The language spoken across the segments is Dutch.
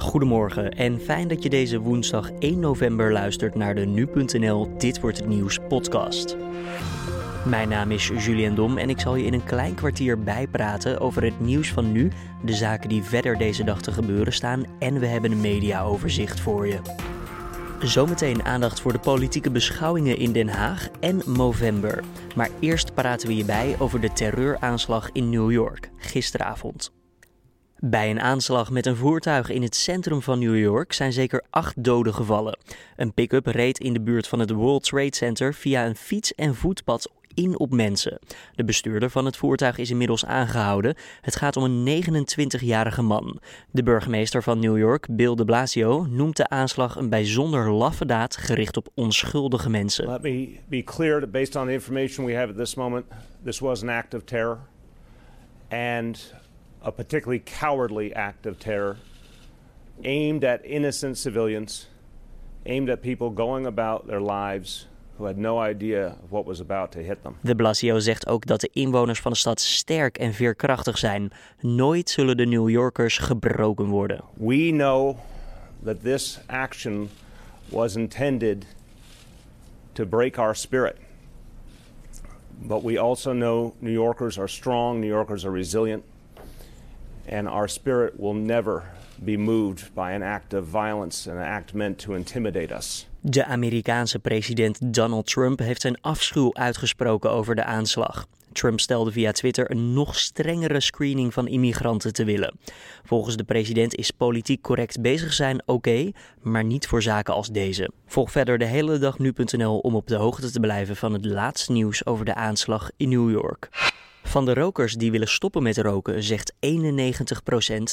Goedemorgen en fijn dat je deze woensdag 1 november luistert naar de nu.nl Dit wordt het nieuws podcast. Mijn naam is Julian Dom en ik zal je in een klein kwartier bijpraten over het nieuws van nu, de zaken die verder deze dag te gebeuren staan en we hebben een mediaoverzicht voor je. Zometeen aandacht voor de politieke beschouwingen in Den Haag en Movember. Maar eerst praten we je bij over de terreuraanslag in New York gisteravond. Bij een aanslag met een voertuig in het centrum van New York zijn zeker acht doden gevallen. Een pick-up reed in de buurt van het World Trade Center via een fiets- en voetpad in op mensen. De bestuurder van het voertuig is inmiddels aangehouden. Het gaat om een 29-jarige man. De burgemeester van New York, Bill de Blasio, noemt de aanslag een bijzonder laffe daad gericht op onschuldige mensen. Let me be clear that based on the information we have at this moment, this was an act of terror. And a particularly cowardly act of terror aimed at innocent civilians, aimed at people going about their lives who had no idea what was about to hit them. De Blasio zegt ook dat de inwoners van de stad sterk en veerkrachtig zijn. Nooit zullen de New Yorkers gebroken worden. We know that this action was intended to break our spirit. But we also know New Yorkers are strong, New Yorkers are resilient. And our spirit will never be moved by an act of violence, an act meant to intimidate us. De Amerikaanse president Donald Trump heeft zijn afschuw uitgesproken over de aanslag. Trump stelde via Twitter een nog strengere screening van immigranten te willen. Volgens de president is politiek correct bezig zijn oké, maar niet voor zaken als deze. Volg verder de hele dag nu.nl om op de hoogte te blijven van het laatste nieuws over de aanslag in New York. Van de rokers die willen stoppen met roken zegt 91%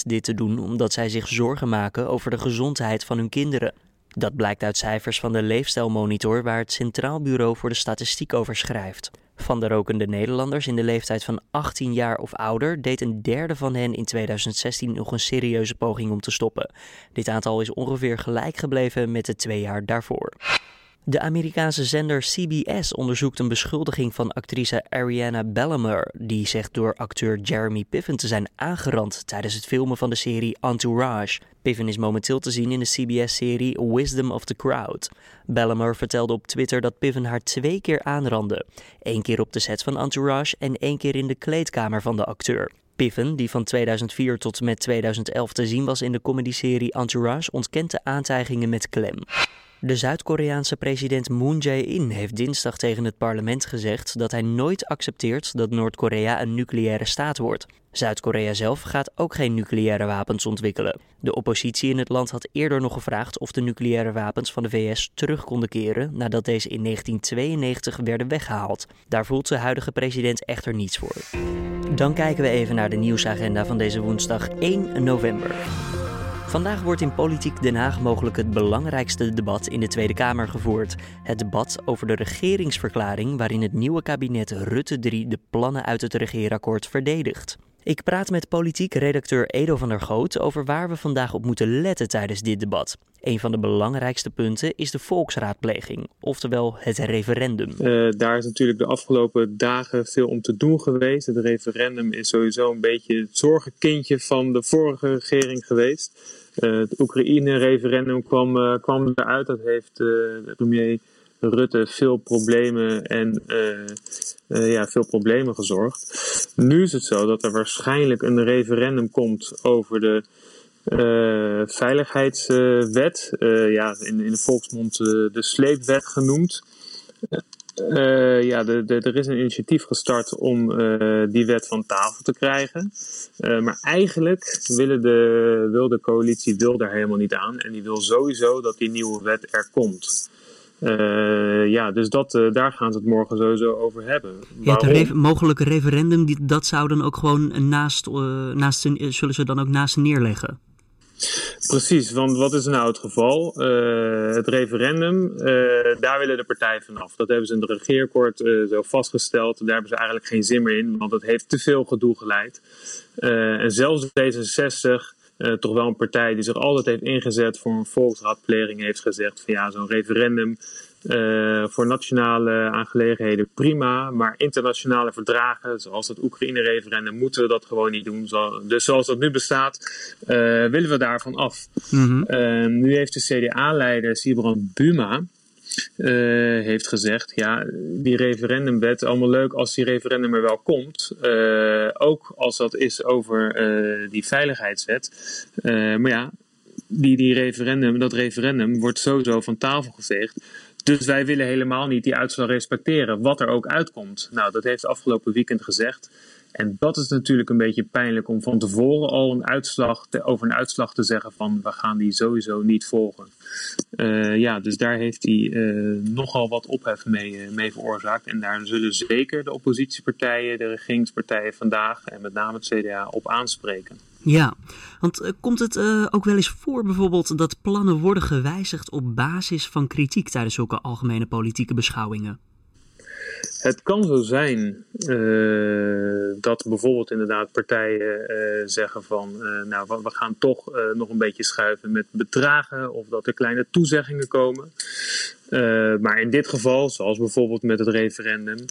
dit te doen omdat zij zich zorgen maken over de gezondheid van hun kinderen. Dat blijkt uit cijfers van de Leefstijlmonitor waar het Centraal Bureau voor de Statistiek over schrijft. Van de rokende Nederlanders in de leeftijd van 18 jaar of ouder deed een derde van hen in 2016 nog een serieuze poging om te stoppen. Dit aantal is ongeveer gelijk gebleven met de twee jaar daarvoor. De Amerikaanse zender CBS onderzoekt een beschuldiging van actrice Ariana Bellamar, die zegt door acteur Jeremy Piven te zijn aangerand tijdens het filmen van de serie Entourage. Piven is momenteel te zien in de CBS-serie Wisdom of the Crowd. Bellamar vertelde op Twitter dat Piven haar twee keer aanrandde. Eén keer op de set van Entourage en één keer in de kleedkamer van de acteur. Piven, die van 2004 tot met 2011 te zien was in de comedyserie Entourage, ontkent de aantijgingen met klem. De Zuid-Koreaanse president Moon Jae-in heeft dinsdag tegen het parlement gezegd dat hij nooit accepteert dat Noord-Korea een nucleaire staat wordt. Zuid-Korea zelf gaat ook geen nucleaire wapens ontwikkelen. De oppositie in het land had eerder nog gevraagd of de nucleaire wapens van de VS terug konden keren nadat deze in 1992 werden weggehaald. Daar voelt de huidige president echter niets voor. Dan kijken we even naar de nieuwsagenda van deze woensdag 1 november. Vandaag wordt in Politiek Den Haag mogelijk het belangrijkste debat in de Tweede Kamer gevoerd. Het debat over de regeringsverklaring waarin het nieuwe kabinet Rutte 3 de plannen uit het regeerakkoord verdedigt. Ik praat met politiek redacteur Edo van der Goot over waar we vandaag op moeten letten tijdens dit debat. Een van de belangrijkste punten is de volksraadpleging, oftewel het referendum. Uh, daar is natuurlijk de afgelopen dagen veel om te doen geweest. Het referendum is sowieso een beetje het zorgenkindje van de vorige regering geweest. Uh, het Oekraïne-referendum kwam, uh, kwam eruit. Dat heeft premier Rutte veel problemen en ja, veel problemen gezorgd. Nu is het zo dat er waarschijnlijk een referendum komt over de veiligheidswet. ja, in, in de volksmond de sleepwet genoemd. Uh, ja, de, de, er is een initiatief gestart om uh, die wet van tafel te krijgen. Uh, maar eigenlijk willen de, wil de coalitie wil daar helemaal niet aan. En die wil sowieso dat die nieuwe wet er komt. Ja, dus dat, daar gaan ze het morgen sowieso over hebben. Ja, het re mogelijke referendum, die, dat zou dan ook gewoon naast, naast zullen ze dan ook naast neerleggen? Precies, want wat is nou het geval? het referendum, daar willen de partijen vanaf. Dat hebben ze in het regeerakkoord zo vastgesteld. Daar hebben ze eigenlijk geen zin meer in, want het heeft te veel gedoe geleid. en zelfs D66 toch wel een partij die zich altijd heeft ingezet voor een volksraadpleging, heeft gezegd van ja, zo'n referendum voor nationale aangelegenheden prima, maar internationale verdragen, zoals het Oekraïne-referendum, moeten we dat gewoon niet doen. dus zoals dat nu bestaat, willen we daarvan af. Mhm. nu heeft de CDA-leider Sibran Buma uh, heeft gezegd, ja, die referendumwet, allemaal leuk als die referendum er wel komt. Uh, ook als dat is over uh, die veiligheidswet. maar ja, die, die referendum, dat referendum wordt sowieso van tafel geveegd. Dus wij willen helemaal niet die uitslag respecteren, wat er ook uitkomt. Nou, dat heeft afgelopen weekend gezegd. En dat is natuurlijk een beetje pijnlijk om van tevoren al een uitslag te, over een uitslag te zeggen van we gaan die sowieso niet volgen. Uh, ja, dus daar heeft hij uh, nogal wat ophef mee, uh, mee veroorzaakt. En daar zullen zeker de oppositiepartijen, de regeringspartijen vandaag en met name het CDA op aanspreken. Ja, want komt het ook wel eens voor bijvoorbeeld dat plannen worden gewijzigd op basis van kritiek tijdens zulke algemene politieke beschouwingen? Het kan zo zijn uh, dat bijvoorbeeld inderdaad partijen uh, zeggen van uh, nou we gaan toch nog een beetje schuiven met bedragen of dat er kleine toezeggingen komen. maar in dit geval, zoals bijvoorbeeld met het referendum,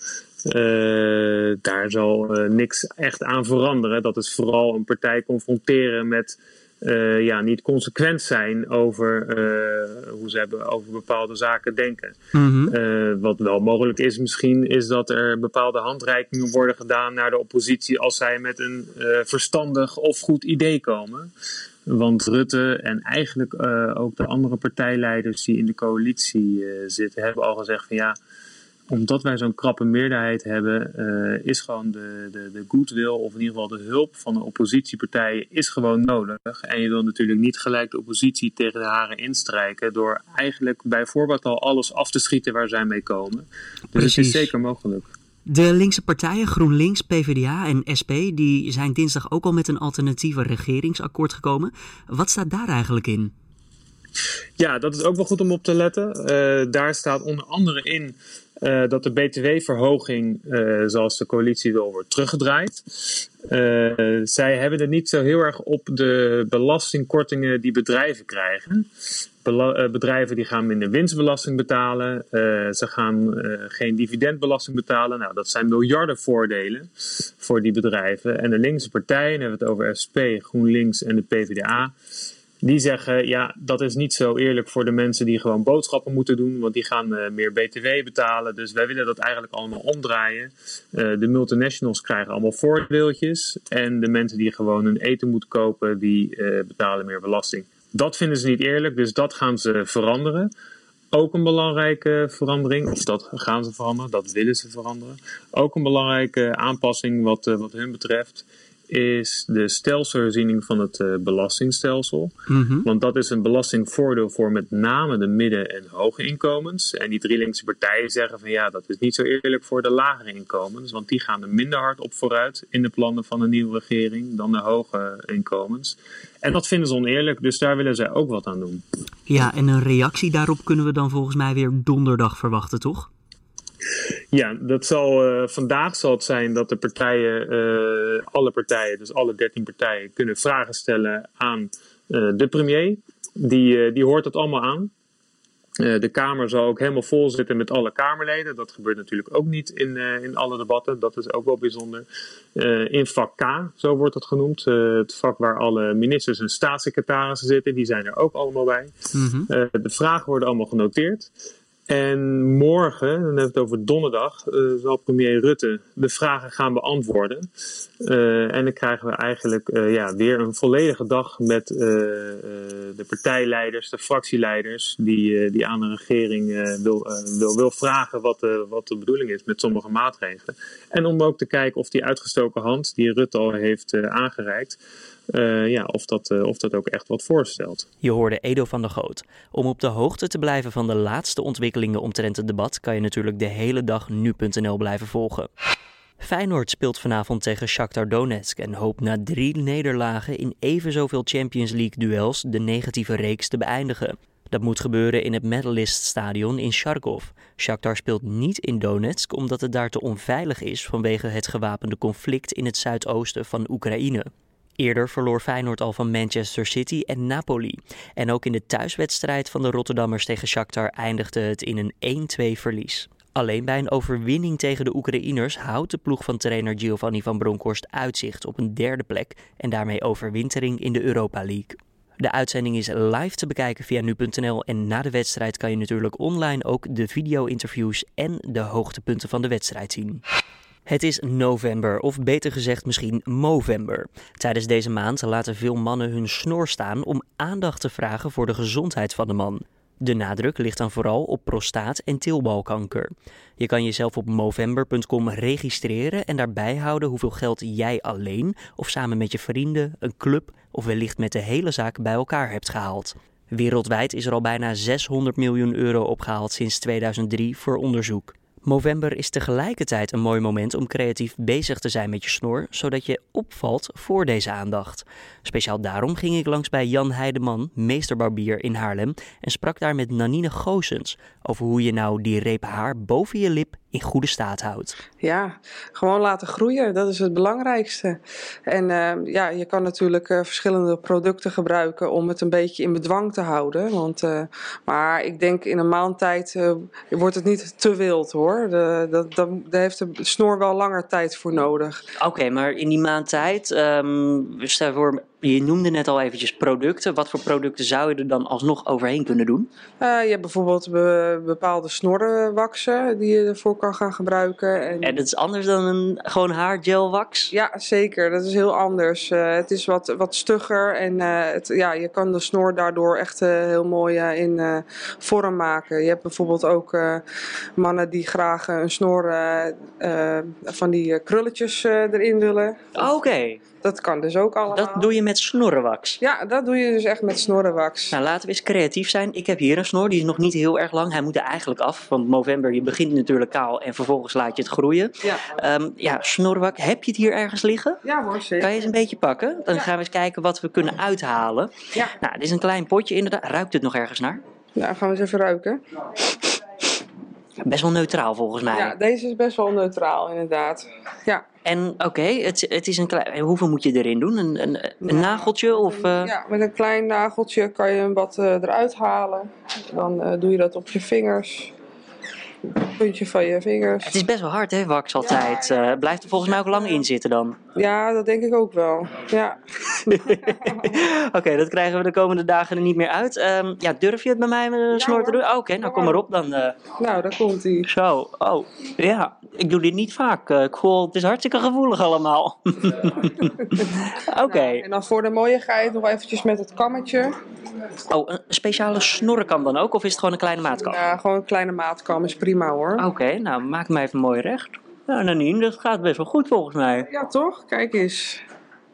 daar zal niks echt aan veranderen. Dat is vooral een partij confronteren met uh, ja, niet consequent zijn over uh, hoe ze hebben over bepaalde zaken denken. Mm uh, wat wel mogelijk is misschien, is dat er bepaalde handreikingen worden gedaan naar de oppositie als zij met een verstandig of goed idee komen. Want Rutte en eigenlijk ook de andere partijleiders die in de coalitie zitten, hebben al gezegd van ja omdat wij zo'n krappe meerderheid hebben, uh, is gewoon de, de, de goodwill, of in ieder geval de hulp van de oppositiepartijen, is gewoon nodig. En je wil natuurlijk niet gelijk de oppositie tegen de haren instrijken door eigenlijk bij voorbaat al alles af te schieten waar zij mee komen. Dus Precies. het is zeker mogelijk. De linkse partijen GroenLinks, PvdA en SP die zijn dinsdag ook al met een alternatieve regeringsakkoord gekomen. Wat staat daar eigenlijk in? Ja, dat is ook wel goed om op te letten. Uh, daar staat onder andere in uh, dat de btw-verhoging, uh, zoals de coalitie wil, wordt teruggedraaid. Uh, zij hebben het niet zo heel erg op de belastingkortingen die bedrijven krijgen. Bedrijven die gaan minder winstbelasting betalen. ze gaan geen dividendbelasting betalen. Nou, dat zijn miljarden voordelen voor die bedrijven. En de linkse partijen, hebben we het over SP, GroenLinks en de PvdA die zeggen, ja, dat is niet zo eerlijk voor de mensen die gewoon boodschappen moeten doen, want die gaan uh, meer BTW betalen. Dus wij willen dat eigenlijk allemaal omdraaien. Uh, de multinationals krijgen allemaal voordeeltjes en de mensen die gewoon hun eten moeten kopen, die uh, betalen meer belasting. Dat vinden ze niet eerlijk, dus dat gaan ze veranderen. Ook een belangrijke verandering, of dat gaan ze veranderen, dat willen ze veranderen. Ook een belangrijke aanpassing wat, wat hun betreft is de stelselherziening van het uh, belastingstelsel. Mhm. Want dat is een belastingvoordeel voor met name de midden- en hoge inkomens. En die drie linkse partijen zeggen van ja, dat is niet zo eerlijk voor de lagere inkomens. Want die gaan er minder hard op vooruit in de plannen van de nieuwe regering dan de hoge inkomens. En dat vinden ze oneerlijk, dus daar willen zij ook wat aan doen. Ja, en een reactie daarop kunnen we dan volgens mij weer donderdag verwachten, toch? Ja, dat zal, uh, vandaag zal het zijn dat de partijen, uh, alle partijen, dus alle 13 partijen, kunnen vragen stellen aan uh, de premier. Die, die hoort het allemaal aan. de Kamer zal ook helemaal vol zitten met alle Kamerleden. Dat gebeurt natuurlijk ook niet in, in alle debatten. Dat is ook wel bijzonder. in vak K, zo wordt het genoemd. het vak waar alle ministers en staatssecretarissen zitten. Die zijn er ook allemaal bij. Mm de vragen worden allemaal genoteerd. En morgen, dan hebben we het over donderdag, uh, zal premier Rutte de vragen gaan beantwoorden. Uh, en dan krijgen we eigenlijk uh, ja, weer een volledige dag met de partijleiders, de fractieleiders, die, die aan de regering wil, wil, wil vragen wat, wat de bedoeling is met sommige maatregelen. En om ook te kijken of die uitgestoken hand, die Rutte al heeft aangereikt, uh, ja, of, dat, uh, of dat ook echt wat voorstelt. Je hoorde Edo van der Goot. Om op de hoogte te blijven van de laatste ontwikkelingen omtrent het debat, kan je natuurlijk de hele dag nu.nl blijven volgen. Feyenoord speelt vanavond tegen Shakhtar Donetsk en hoopt na drie nederlagen in even zoveel Champions League duels de negatieve reeks te beëindigen. Dat moet gebeuren in het Medalist Stadion in Kharkov. Shakhtar speelt niet in Donetsk omdat het daar te onveilig is vanwege het gewapende conflict in het zuidoosten van Oekraïne. Eerder verloor Feyenoord al van Manchester City en Napoli. En ook in de thuiswedstrijd van de Rotterdammers tegen Shakhtar eindigde het in een 1-2 verlies. Alleen bij een overwinning tegen de Oekraïners houdt de ploeg van trainer Giovanni van Bronckhorst uitzicht op een derde plek en daarmee overwintering in de Europa League. De uitzending is live te bekijken via nu.nl en na de wedstrijd kan je natuurlijk online ook de video-interviews en de hoogtepunten van de wedstrijd zien. Het is november, of beter gezegd misschien Movember. Tijdens deze maand laten veel mannen hun snor staan om aandacht te vragen voor de gezondheid van de man. De nadruk ligt dan vooral op prostaat- en teelbalkanker. Je kan jezelf op movember.com registreren en daarbij houden hoeveel geld jij alleen of samen met je vrienden, een club of wellicht met de hele zaak bij elkaar hebt gehaald. Wereldwijd is er al bijna 600 miljoen euro opgehaald sinds 2003 voor onderzoek. Movember is tegelijkertijd een mooi moment om creatief bezig te zijn met je snor, zodat je opvalt voor deze aandacht. Speciaal daarom ging ik langs bij Jan Heideman, meesterbarbier in Haarlem, en sprak daar met Nanine Goosens over hoe je nou die reep haar boven je lip in goede staat houdt. Ja, gewoon laten groeien, dat is het belangrijkste. En uh, ja, je kan natuurlijk uh, verschillende producten gebruiken om het een beetje in bedwang te houden. Want, uh, maar ik denk in een maand tijd wordt het niet te wild hoor. De, de, daar heeft de snor wel langer tijd voor nodig. Oké, okay, maar in die maand tijd, um, stel voor je noemde net al eventjes producten. Wat voor producten zou je er dan alsnog overheen kunnen doen? Uh, je hebt bijvoorbeeld be bepaalde snorrenwaksen die je ervoor kan gaan gebruiken. En... en dat is anders dan een gewoon haargelwax? Ja, zeker. Dat is heel anders. Uh, het is wat, wat stugger en uh, het, ja, je kan de snor daardoor echt heel mooi in vorm maken. Je hebt bijvoorbeeld ook mannen die graag een snor van die krulletjes erin willen. Oké. Okay. Dat kan dus ook allemaal. Dat doe je met snorrenwax? Ja, dat doe je dus echt met snorrenwax. Nou, laten we eens creatief zijn. Ik heb hier een snor, die is nog niet heel erg lang. Hij moet er eigenlijk af, want november, je begint natuurlijk kaal en vervolgens laat je het groeien. Ja, um, ja snorrenwax, heb je het hier ergens liggen? Ja hoor, zeker. Kan je eens een beetje pakken? Dan ja. gaan we eens kijken wat we kunnen uithalen. Ja. Nou, dit is een klein potje inderdaad. Ruikt het nog ergens naar? Nou, gaan we eens even ruiken. Best wel neutraal volgens mij. Ja, deze is best wel neutraal inderdaad. Ja. En oké, okay, het, het is een klein. Hoeveel moet je erin doen? Een, een, een ja, nageltje? Of, uh... Ja, met een klein nageltje kan je hem wat uh, eruit halen. Dan uh, doe je dat op je vingers puntje van je vingers. Het is best wel hard, hè, wax altijd. Ja. Uh, blijft er volgens mij ook lang in zitten dan? Ja, dat denk ik ook wel. Ja. Oké, okay, dat krijgen we de komende dagen er niet meer uit. Um, ja, durf je het bij mij met een snor te doen? Oh, Oké, okay, nou kom maar op dan. Uh... Nou, daar komt hij. Zo, oh, ja. Ik doe dit niet vaak. Uh, ik voel, het is hartstikke gevoelig allemaal. Oké. Okay. Nou, en dan voor de mooiigheid nog eventjes met het kammetje. Oh, een speciale snorrenkam dan ook? Of is het gewoon een kleine maatkam? Ja, gewoon een kleine maatkam is prima hoor. Oké, okay, nou maak hem even mooi recht. Nou, Nanine, dat gaat best wel goed volgens mij. Ja, toch? Kijk eens.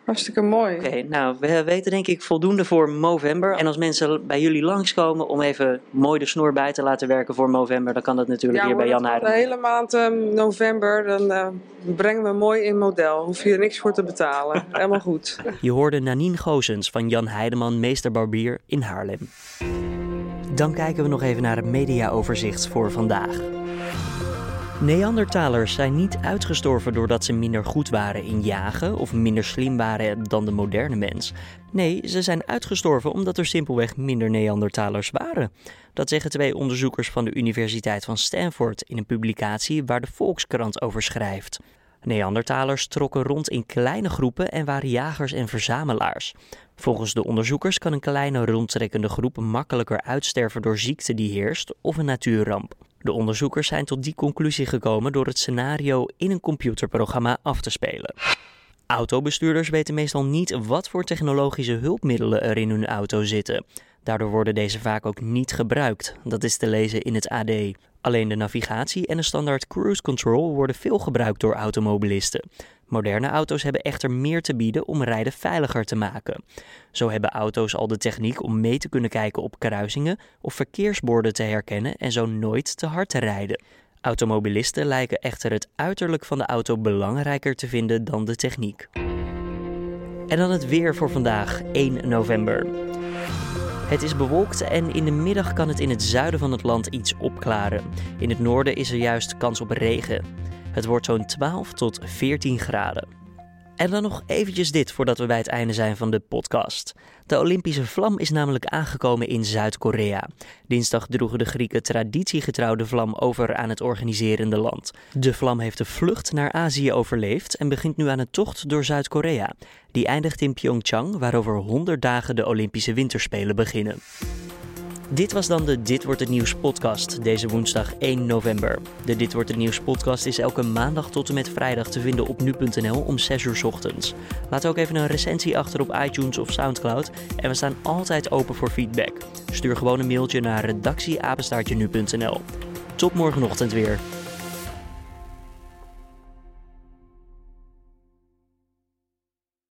Hartstikke mooi. Oké, okay, nou, we weten denk ik voldoende voor Movember. En als mensen bij jullie langskomen om even mooi de snor bij te laten werken voor Movember, dan kan dat natuurlijk ja, hier bij Jan Heijden. de hele maand um, november, dan uh, brengen we mooi in model. Hoef je er niks voor te betalen. Helemaal goed. Je hoorde Nanine Goosens van Jan Heideman, meester barbier in Haarlem. Dan kijken we nog even naar het mediaoverzicht voor vandaag. Neandertalers zijn niet uitgestorven doordat ze minder goed waren in jagen of minder slim waren dan de moderne mens. Nee, ze zijn uitgestorven omdat er simpelweg minder Neandertalers waren. Dat zeggen twee onderzoekers van de Universiteit van Stanford in een publicatie waar de Volkskrant over schrijft. Neandertalers trokken rond in kleine groepen en waren jagers en verzamelaars. Volgens de onderzoekers kan een kleine rondtrekkende groep makkelijker uitsterven door ziekte die heerst of een natuurramp. De onderzoekers zijn tot die conclusie gekomen door het scenario in een computerprogramma af te spelen. Autobestuurders weten meestal niet wat voor technologische hulpmiddelen er in hun auto zitten. Daardoor worden deze vaak ook niet gebruikt. Dat is te lezen in het AD. Alleen de navigatie en de standaard cruise control worden veel gebruikt door automobilisten. Moderne auto's hebben echter meer te bieden om rijden veiliger te maken. Zo hebben auto's al de techniek om mee te kunnen kijken op kruisingen of verkeersborden te herkennen en zo nooit te hard te rijden. Automobilisten lijken echter het uiterlijk van de auto belangrijker te vinden dan de techniek. En dan het weer voor vandaag, 1 november. Het is bewolkt en in de middag kan het in het zuiden van het land iets opklaren. In het noorden is er juist kans op regen. Het wordt zo'n 12 tot 14 graden. En dan nog eventjes dit voordat we bij het einde zijn van de podcast. De Olympische vlam is namelijk aangekomen in Zuid-Korea. Dinsdag droegen de Grieken traditiegetrouw de vlam over aan het organiserende land. De vlam heeft de vlucht naar Azië overleefd en begint nu aan een tocht door Zuid-Korea. Die eindigt in Pyeongchang, waar over 100 dagen de Olympische Winterspelen beginnen. Dit was dan de Dit wordt het nieuws podcast deze woensdag 1 november. De Dit wordt het nieuws podcast is elke maandag tot en met vrijdag te vinden op nu.nl om 6 uur ochtends. Laat ook even een recensie achter op iTunes of SoundCloud en we staan altijd open voor feedback. Stuur gewoon een mailtje naar redactieapenstaartje nu.nl. Tot morgenochtend weer.